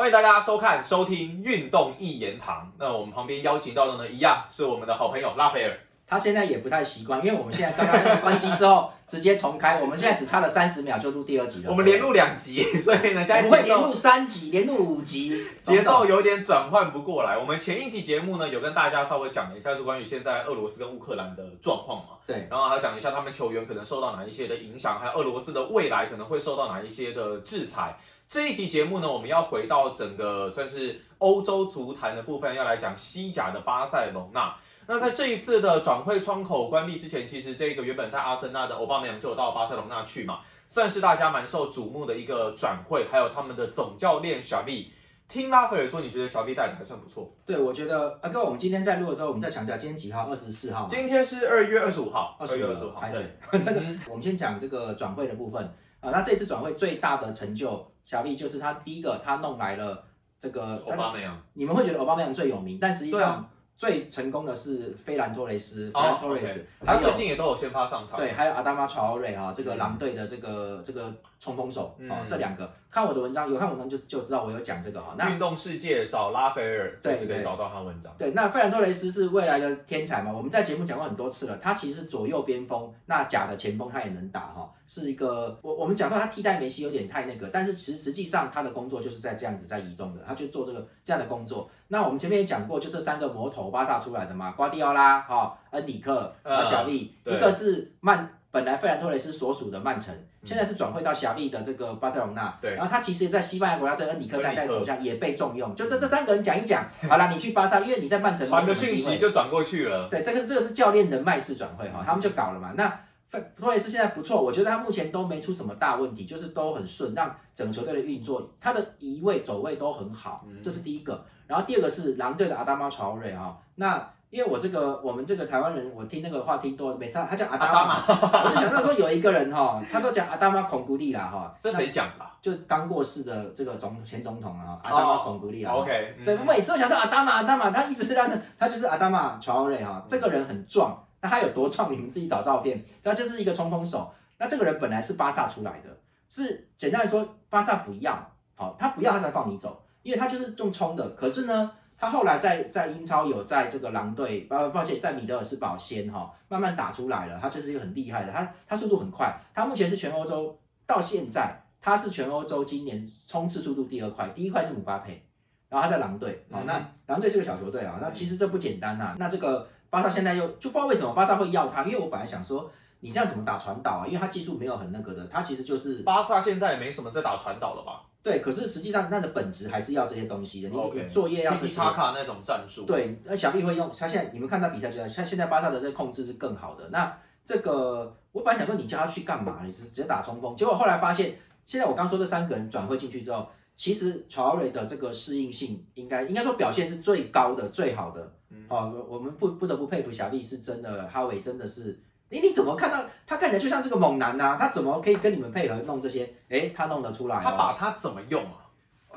欢迎大家收看、收听《运动一言堂》。那我们旁边邀请到的呢，一样是我们的好朋友拉斐尔。他现在也不太习惯，因为我们现在刚刚关机之后直接重开，我们现在只差了三十秒就录第二集了。我们连录两集，所以呢，现在我们会连录三集，连录五集，节奏有点转换不过来。我们前一集节目呢，有跟大家稍微讲了一下是关于现在俄罗斯跟乌克兰的状况嘛。对，然后还讲一下他们球员可能受到哪一些的影响，还有俄罗斯的未来可能会受到哪一些的制裁。这一期节目呢，我们要回到整个算是欧洲足坛的部分，要来讲西甲的巴塞隆纳。那在这一次的转会窗口关闭之前，其实这个原本在阿森纳的欧巴梅扬就有到巴塞隆那去嘛，算是大家蛮受瞩目的一个转会。还有他们的总教练小 V，听拉斐尔说，你觉得小 V 带的还算不错？对，我觉得啊，哥，我们今天在录的时候，我们在强调，今天几号？二十四号。今天是二月二十五号。二月二十五号。对。我们先讲这个转会的部分啊，那这次转会最大的成就，小 V 就是他第一个，他弄来了这个欧巴梅扬。你们会觉得欧巴梅扬最有名，但实际上。最成功的是菲兰托雷斯，菲兰托雷斯，他最近也都有先发上场。对，还有阿达玛乔奥瑞啊，这个狼队的这个这个冲锋手啊，这两个看我的文章，有看文章就就知道我有讲这个哈。那运动世界找拉斐尔，对，就可以找到他文章。对，那费兰托雷斯是未来的天才嘛？我们在节目讲过很多次了，他其实是左右边锋，那假的前锋他也能打哈，是一个我我们讲到他替代梅西有点太那个，但是实实际上他的工作就是在这样子在移动的，他就做这个这样的工作。那我们前面也讲过，就这三个魔头巴萨出来的嘛，瓜迪奥拉、哈恩里克、小利，一个是曼，本来费兰托雷斯所属的曼城，现在是转会到小利的这个巴塞隆纳，对，然后他其实，在西班牙国家队恩里克带带手下也被重用，就这这三个人讲一讲，好了，你去巴萨，因为你在曼城传个讯息就转过去了，对，这个这个是教练人脉式转会哈，他们就搞了嘛，那。托雷斯现在不错，我觉得他目前都没出什么大问题，就是都很顺，让整个球队的运作，他的移位走位都很好，这是第一个。然后第二个是狼队的阿达玛乔瑞哈，那因为我这个我们这个台湾人，我听那个话听多，每次他叫阿达玛，我就想到说有一个人哈，他都讲阿达玛孔古利啦哈，这谁讲的？就刚过世的这个总前总统啊，阿达玛孔古利啊。OK，对，每次都想到阿达玛阿达玛，他一直是他的，他就是阿达玛乔瑞哈，这个人很壮。那他有多壮？你们自己找照片。他就是一个冲锋手。那这个人本来是巴萨出来的，是简单来说，巴萨不要，好，他不要他才放你走，因为他就是重冲的。可是呢，他后来在在英超有在这个狼队，呃，抱歉，在米德尔斯堡先哈，慢慢打出来了。他就是一个很厉害的，他他速度很快，他目前是全欧洲到现在，他是全欧洲今年冲刺速度第二快，第一快是姆巴佩，然后他在狼队，好，那狼队是个小球队啊，那其实这不简单呐，那这个。巴萨现在又就不知道为什么巴萨会要他，因为我本来想说你这样怎么打传导啊？因为他技术没有很那个的，他其实就是巴萨现在也没什么在打传导了吧？对，可是实际上那的本质还是要这些东西的，你你作业要这些。卡卡那种战术。对，那想必会用他现在你们看他比赛就像现在巴萨的这控制是更好的。那这个我本来想说你叫他去干嘛？你是直接打冲锋，结果后来发现，现在我刚说这三个人转会进去之后，其实乔瑞的这个适应性应该应该说表现是最高的、最好的。哦，我们不不得不佩服小丽是真的，哈维真的是，哎，你怎么看到他看起来就像是个猛男呐？他怎么可以跟你们配合弄这些？哎，他弄得出来。他把他怎么用啊？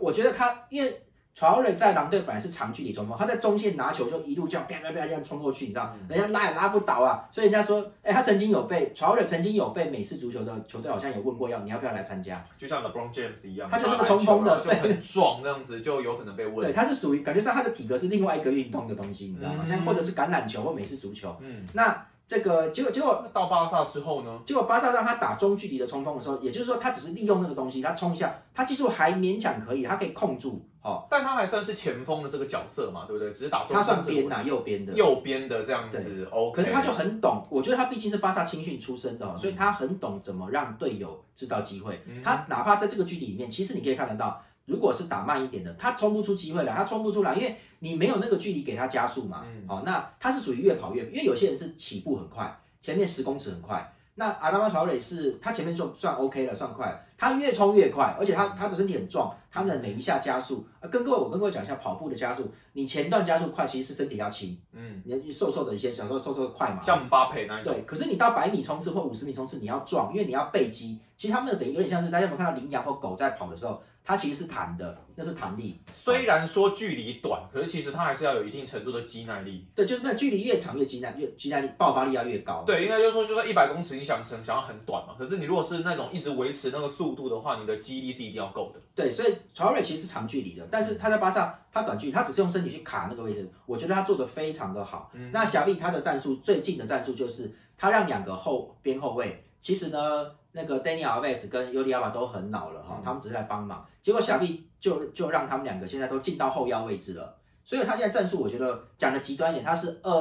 我觉得他因为。乔瑞在狼队本来是长距离冲锋，他在中线拿球就一路这样啪啪啪这样冲过去，你知道，人家拉也拉不倒啊。所以人家说，哎，他曾经有被乔瑞曾经有被美式足球的球队好像有问过要你要不要来参加，就像 LeBron James 一样，他就是个冲锋的，就很壮这样子，就有可能被问。对，他是属于感觉上他的体格是另外一个运动的东西，你知道吗？像或者是橄榄球或美式足球，嗯，那。这个结果结果到巴萨之后呢？结果巴萨让他打中距离的冲锋的时候，也就是说他只是利用那个东西，他冲一下，他技术还勉强可以，他可以控住，哦，但他还算是前锋的这个角色嘛，对不对？只是打中他算边呐，右边的，右边的这样子，O。可是他就很懂，我觉得他毕竟是巴萨青训出身的，所以他很懂怎么让队友制造机会。他哪怕在这个距离里面，其实你可以看得到。如果是打慢一点的，他冲不出机会来，他冲不出来，因为你没有那个距离给他加速嘛。哦，那他是属于越跑越，因为有些人是起步很快，前面十公尺很快。那阿达玛乔雷是他前面就算 OK 了，算快，他越冲越快，而且他他的身体很壮，他的每一下加速，啊，跟各位我跟各位讲一下跑步的加速，你前段加速快，其实是身体要轻，嗯，你瘦瘦的一些小时候瘦瘦的快嘛，像巴佩那一种。对，可是你到百米冲刺或五十米冲刺，你要壮，因为你要背肌，其实他们的等于有点像是大家有没有看到羚羊或狗在跑的时候。它其实是弹的，那是弹力。虽然说距离短，可是其实它还是要有一定程度的肌耐力。对，就是那距离越长越肌耐越肌耐力爆发力要越高。对，应该就是说，就算一百公尺，你想成想要很短嘛，可是你如果是那种一直维持那个速度的话，你的肌力是一定要够的。对，所以乔瑞其实是长距离的，但是他在巴萨他短距离，他只是用身体去卡那个位置，我觉得他做的非常的好。嗯那小丽他的战术最近的战术就是他让两个后边后卫，其实呢那个 Daniel Alves 跟 u d i a b a 都很老了哈嗯，他们只是来帮忙，结果小弟就就让他们两个现在都进到后腰位置了，所以他现在战术我觉得讲的极端一点，他是二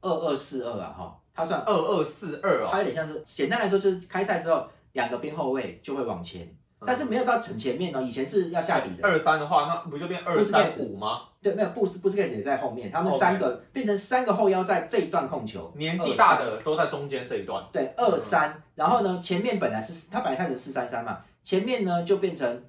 二二四二啊哈，他算二二四二哦，他有点像是简单来说就是开赛之后两个边后卫就会往前，但是没有到很前面哦，以前是要下底的。二三的话，那不就变二三五吗？对，没有布斯布斯盖斯也在后面，他们三个变成三个后腰在这一段控球，年纪大的都在中间这一段。对二三，然后呢前面本来是他本来开始四三三嘛，前面呢就变成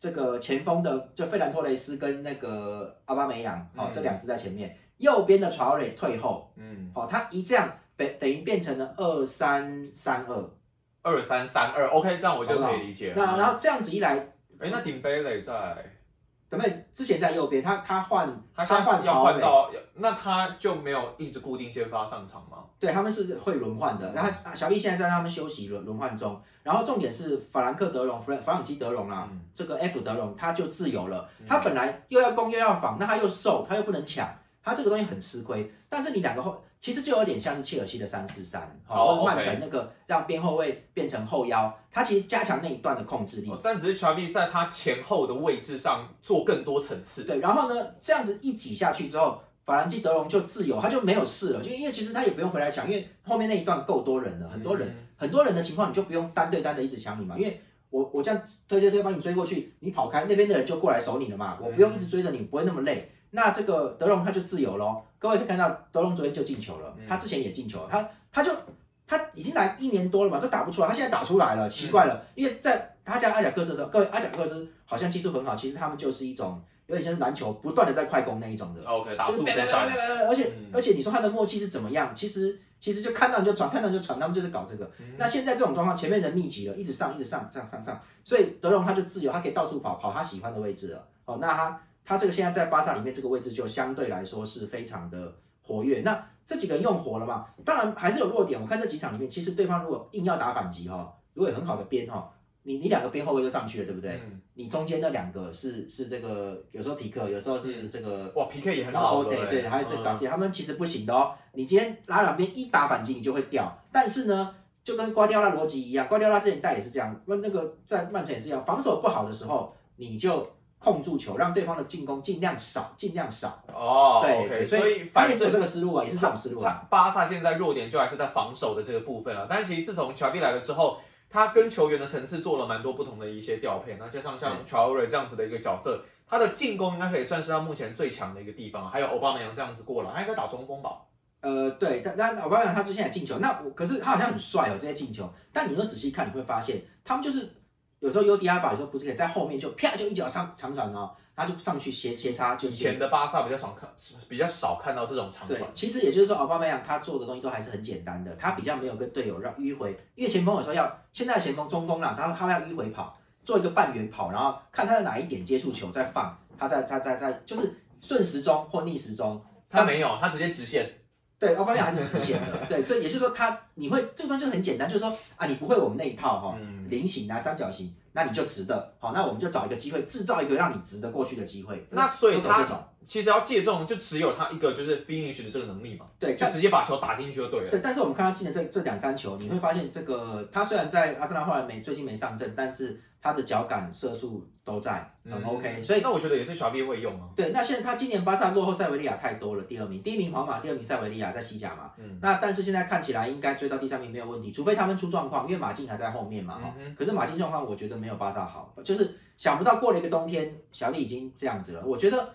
这个前锋的就费兰托雷斯跟那个阿巴梅扬哦嗯。这两支在前面，右边的乔瑞退后嗯，哦，他一这样等等于变成了二三三二，二三三二，OK，这样我就可以理解了。那然后这样子一来，哎，那顶贝雷在，等妹之前在右边，他他换他现在换要。换到，那他就没有一直固定先发上场吗？对，他们是会轮换的。然后啊小丽现在在他们休息轮轮换中，然后重点是法兰克德隆、弗朗弗朗基德隆啊，嗯这个 F 德隆他就自由了嗯。他本来又要攻又要防，那他又瘦，他又不能抢，他这个东西很吃亏。但是你两个后，其实就有点像是切尔西的三四三，哦好，曼城那个让边后卫变成后腰，他其实加强那一段的控制力。哦但只是 Chavi 在他前后的位置上做更多层次。对，然后呢，这样子一挤下去之后，法兰基德隆就自由，他就没有事了，就因为其实他也不用回来抢，因为后面那一段够多人了，很多人。嗯很多人的情况，你就不用单对单的一直抢你嘛，因为我我这样推推推帮你追过去，你跑开，那边的人就过来守你了嘛，我不用一直追着你，不会那么累。那这个德容他就自由喽，各位可以看到德容昨天就进球了，嗯他之前也进球了，他他就他已经来一年多了嘛，都打不出来，他现在打出来了，奇怪了，因为在他加阿贾克斯的时候，各位阿贾克斯好像技术很好，其实他们就是一种有点像是篮球不断的在快攻那一种的，OK，打就是速度战。而且嗯而且你说他的默契是怎么样？其实其实就看到你就传，看到你就传，他们就是搞这个。嗯那现在这种状况，前面人密集了，一直上，一直上，上上上，所以德容他就自由，他可以到处跑，跑他喜欢的位置了。哦，那他他这个现在在巴萨里面这个位置就相对来说是非常的活跃。那这几个人用活了嘛？当然还是有弱点。我看这几场里面，其实对方如果硬要打反击哈、如果有很好的边哈、你你两个边后卫就上去了，对不对？嗯你中间那两个是是这个，有时候皮克，有时候是这个哇皮克也很然后老了欸。对对，还有这嗯搞事，他们其实不行的哦。你今天拉两边一打反击，你就会掉。但是呢，就跟瓜迪奥拉逻辑一样，瓜迪奥拉之前带也是这样，那那个在曼城也是一样，防守不好的时候，你就控住球，让对方的进攻尽量少，尽量少。哦对，OK，所所以他反正也是有这个思路啊，也是这种思路他啊。巴萨现在弱点就还是在防守的这个部分啊，但是其实自从乔比来了之后，他跟球员的层次做了蛮多不同的一些调配，那加上像乔瑞这样子的一个角色，他的进攻应该可以算是他目前最强的一个地方，还有欧巴梅扬这样子过来，他应该打中锋吧？呃，对，但但奥巴梅扬他就现在进球，那我可是他好像很帅哦，这些进球。但你若仔细看，你会发现他们就是有时候尤迪亚巴有时候不是可以在后面就啪就一脚上长传哦，他就上去斜斜插就以前的巴萨比较少看，比较少看到这种长对传，。其实也就是说，奥巴梅扬他做的东西都还是很简单的，他比较没有跟队友让迂回，因为前锋有时候要现在的前锋中锋啦，他他要迂回跑，做一个半圆跑，然后看他的哪一点接触球再放，他在在在在就是顺时钟或逆时钟。他没有，他直接直线。对，奥巴梅扬还是直线的，对，所以也就是说他你会这个东西就很简单，就是说啊，你不会我们那一套哈、嗯菱形啊、三角形，那你就直的，好，那我们就找一个机会，制造一个让你直的过去的机会。那所以他其实要借重，就只有他一个就是 finish 的这个能力嘛，对，就直接把球打进去就对了。对，但是我们看他进的这这两三球，你会发现这个他虽然在阿森纳后来没最近没上阵，但是他的脚感、射速都在，很嗯 OK。所以那我觉得也是乔比会用啊。对，那现在他今年巴萨落后塞维利亚太多了，第二名，第一名皇马，第二名塞维利亚在西甲嘛。嗯那但是现在看起来应该追到第三名没有问题，除非他们出状况，因为马竞还在后面嘛哈、嗯可是马竞状况我觉得没有巴萨好，就是想不到过了一个冬天，小丽已经这样子了。我觉得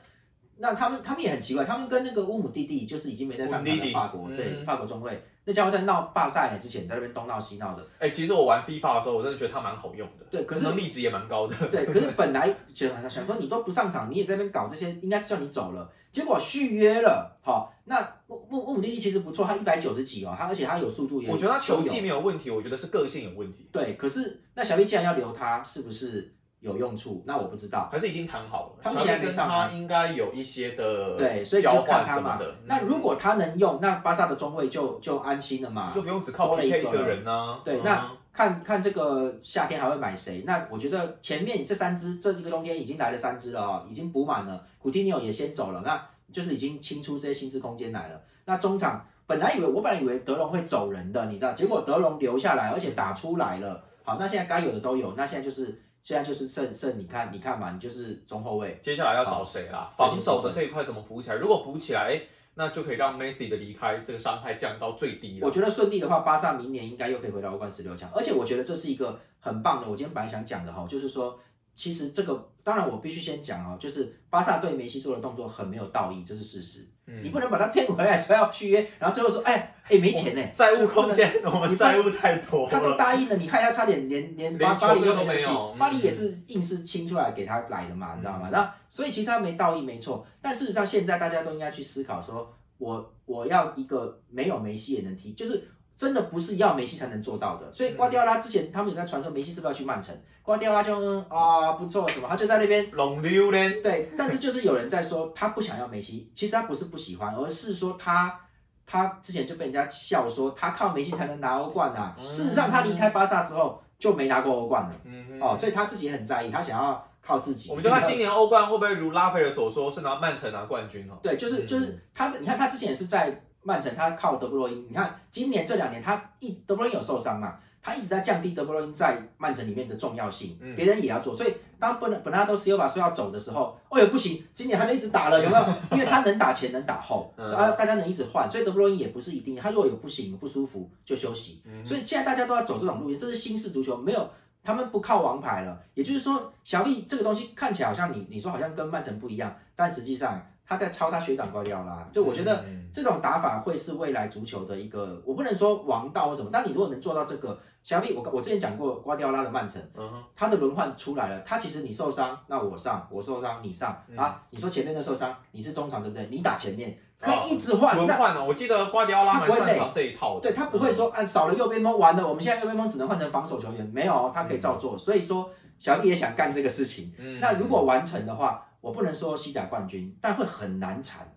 那他们他们也很奇怪，他们跟那个乌姆蒂蒂就是已经没在上场的法国，对嗯法国中卫，那家伙在闹罢赛之前在那边东闹西闹的。哎、其实我玩 FIFA 的时候，我真的觉得他蛮好用的，对，可是能力值也蛮高的。对，可是本来想想说你都不上场，你也在那边搞这些，应该是叫你走了，结果续约了，好，那乌乌乌姆蒂蒂其实不错，他一百九十几哦，他而且他有速度也，我觉得他球技没有问题，我觉得是个性有问题。对，可是那小丽既然要留他，是不是有用处，那我不知道。还是已经谈好了？他们现在跟上他应该有一些的对，所以就交看他嘛。那如嗯果他能用，那巴萨的中卫就就安心了嘛。就不用只靠一 PK 一个人呢、对，嗯那看看这个夏天还会买谁？那我觉得前面这三支，这一个冬天已经来了三支了哦，已经补满了。古蒂尼奥也先走了，那就是已经清出这些薪资空间来了。那中场本来以为我本来以为德容会走人的，你知道，结果德容留下来，而且打出来了。好，那现在该有的都有，那现在就是现在就是剩剩你看你看嘛，你就是中后卫。接下来要找谁啦？防守的这一块怎么补起来？如果补起来，哎，那就可以让 Messi 的离开这个伤害降到最低了。我觉得顺利的话，巴萨明年应该又可以回到欧冠十六强，而且我觉得这是一个很棒的。我今天本来想讲的哈，就是说，其实这个当然我必须先讲哦，就是巴萨对梅西做的动作很没有道义，这是事实。嗯。你不能把他骗回来说要续约，然后最后说，哎哎没钱呢，债务空间，我们债务太多他都。答应了，你看他差点连连巴连球队都巴黎没有。嗯巴黎也是硬是清出来给他来的嘛，你知道吗？那所以其实他没道义没错，但事实上现在大家都应该去思考说，我我要一个没有梅西也能踢，就是真的不是要梅西才能做到的。所以瓜迪奥拉之前他们有在传说梅西是不是要去曼城，瓜迪奥拉就嗯啊不错什么，他就在那边龙溜呢？对，但是就是有人在说他不想要梅西，其实他不是不喜欢，而是说他他之前就被人家笑说他靠梅西才能拿欧冠啊。嗯事实上他离开巴萨之后就没拿过欧冠了，哦，所以他自己也很在意，他想要靠自己。我们就看今年欧冠会不会如拉斐尔所说，是拿曼城拿冠军哦。对，就是嗯就是他，你看他之前也是在曼城，他靠德布罗因，你看今年这两年他一德布罗因有受伤嘛，他一直在降低德布罗因在曼城里面的重要性，嗯。别人也要做，所以当本本拉多斯尤巴说要走的时候，哦哟不行，今年他就一直打了，有没有？因为他能打前能打后，嗯。啊大家能一直换，所以德布罗因也不是一定，他如果有不行不舒服就休息，嗯。所以现在大家都要走这种路线，这是新式足球，没有他们不靠王牌了。也就是说，小利这个东西看起来好像你你说好像跟曼城不一样，但实际上他在抄他学长瓜迪奥拉。就我觉得嗯这种打法会是未来足球的一个，我不能说王道或什么，但你如果能做到这个，小利我我之前讲过瓜迪奥拉的曼城。他的轮换出来了，他其实你受伤，那我上，我受伤你上、嗯啊。你说前面的受伤，你是中场对不对？你打前面，可哦以一直换。轮换哦，我记得瓜迪奥拉蛮擅长这一套的。对他不会说，啊少了右边锋完了，我们现在右边锋只能换成防守球员，没有哦，他可以照做。所以说小丽也想干这个事情。嗯那如果完成的话，我不能说西甲冠军，但会很难缠。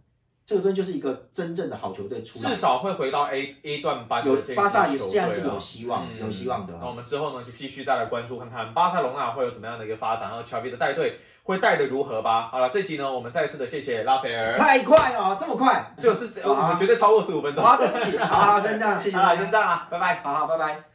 这个真就是一个真正的好球队出来至，少会回到 A A 段班有的这一支巴萨现在是啊有希望，嗯有希望的那我哈。们之后呢，就继续再来关注看看巴塞隆纳会有怎么样的一个发展，然后乔比的带队会带的如何吧。好了，这期呢，我们再次的谢谢拉斐尔，太快了，这么快！就是好啊我们绝对超过十五分钟。好，对不起，好好，先这样，谢谢 好了，先，这样啦，拜拜。好好，拜拜。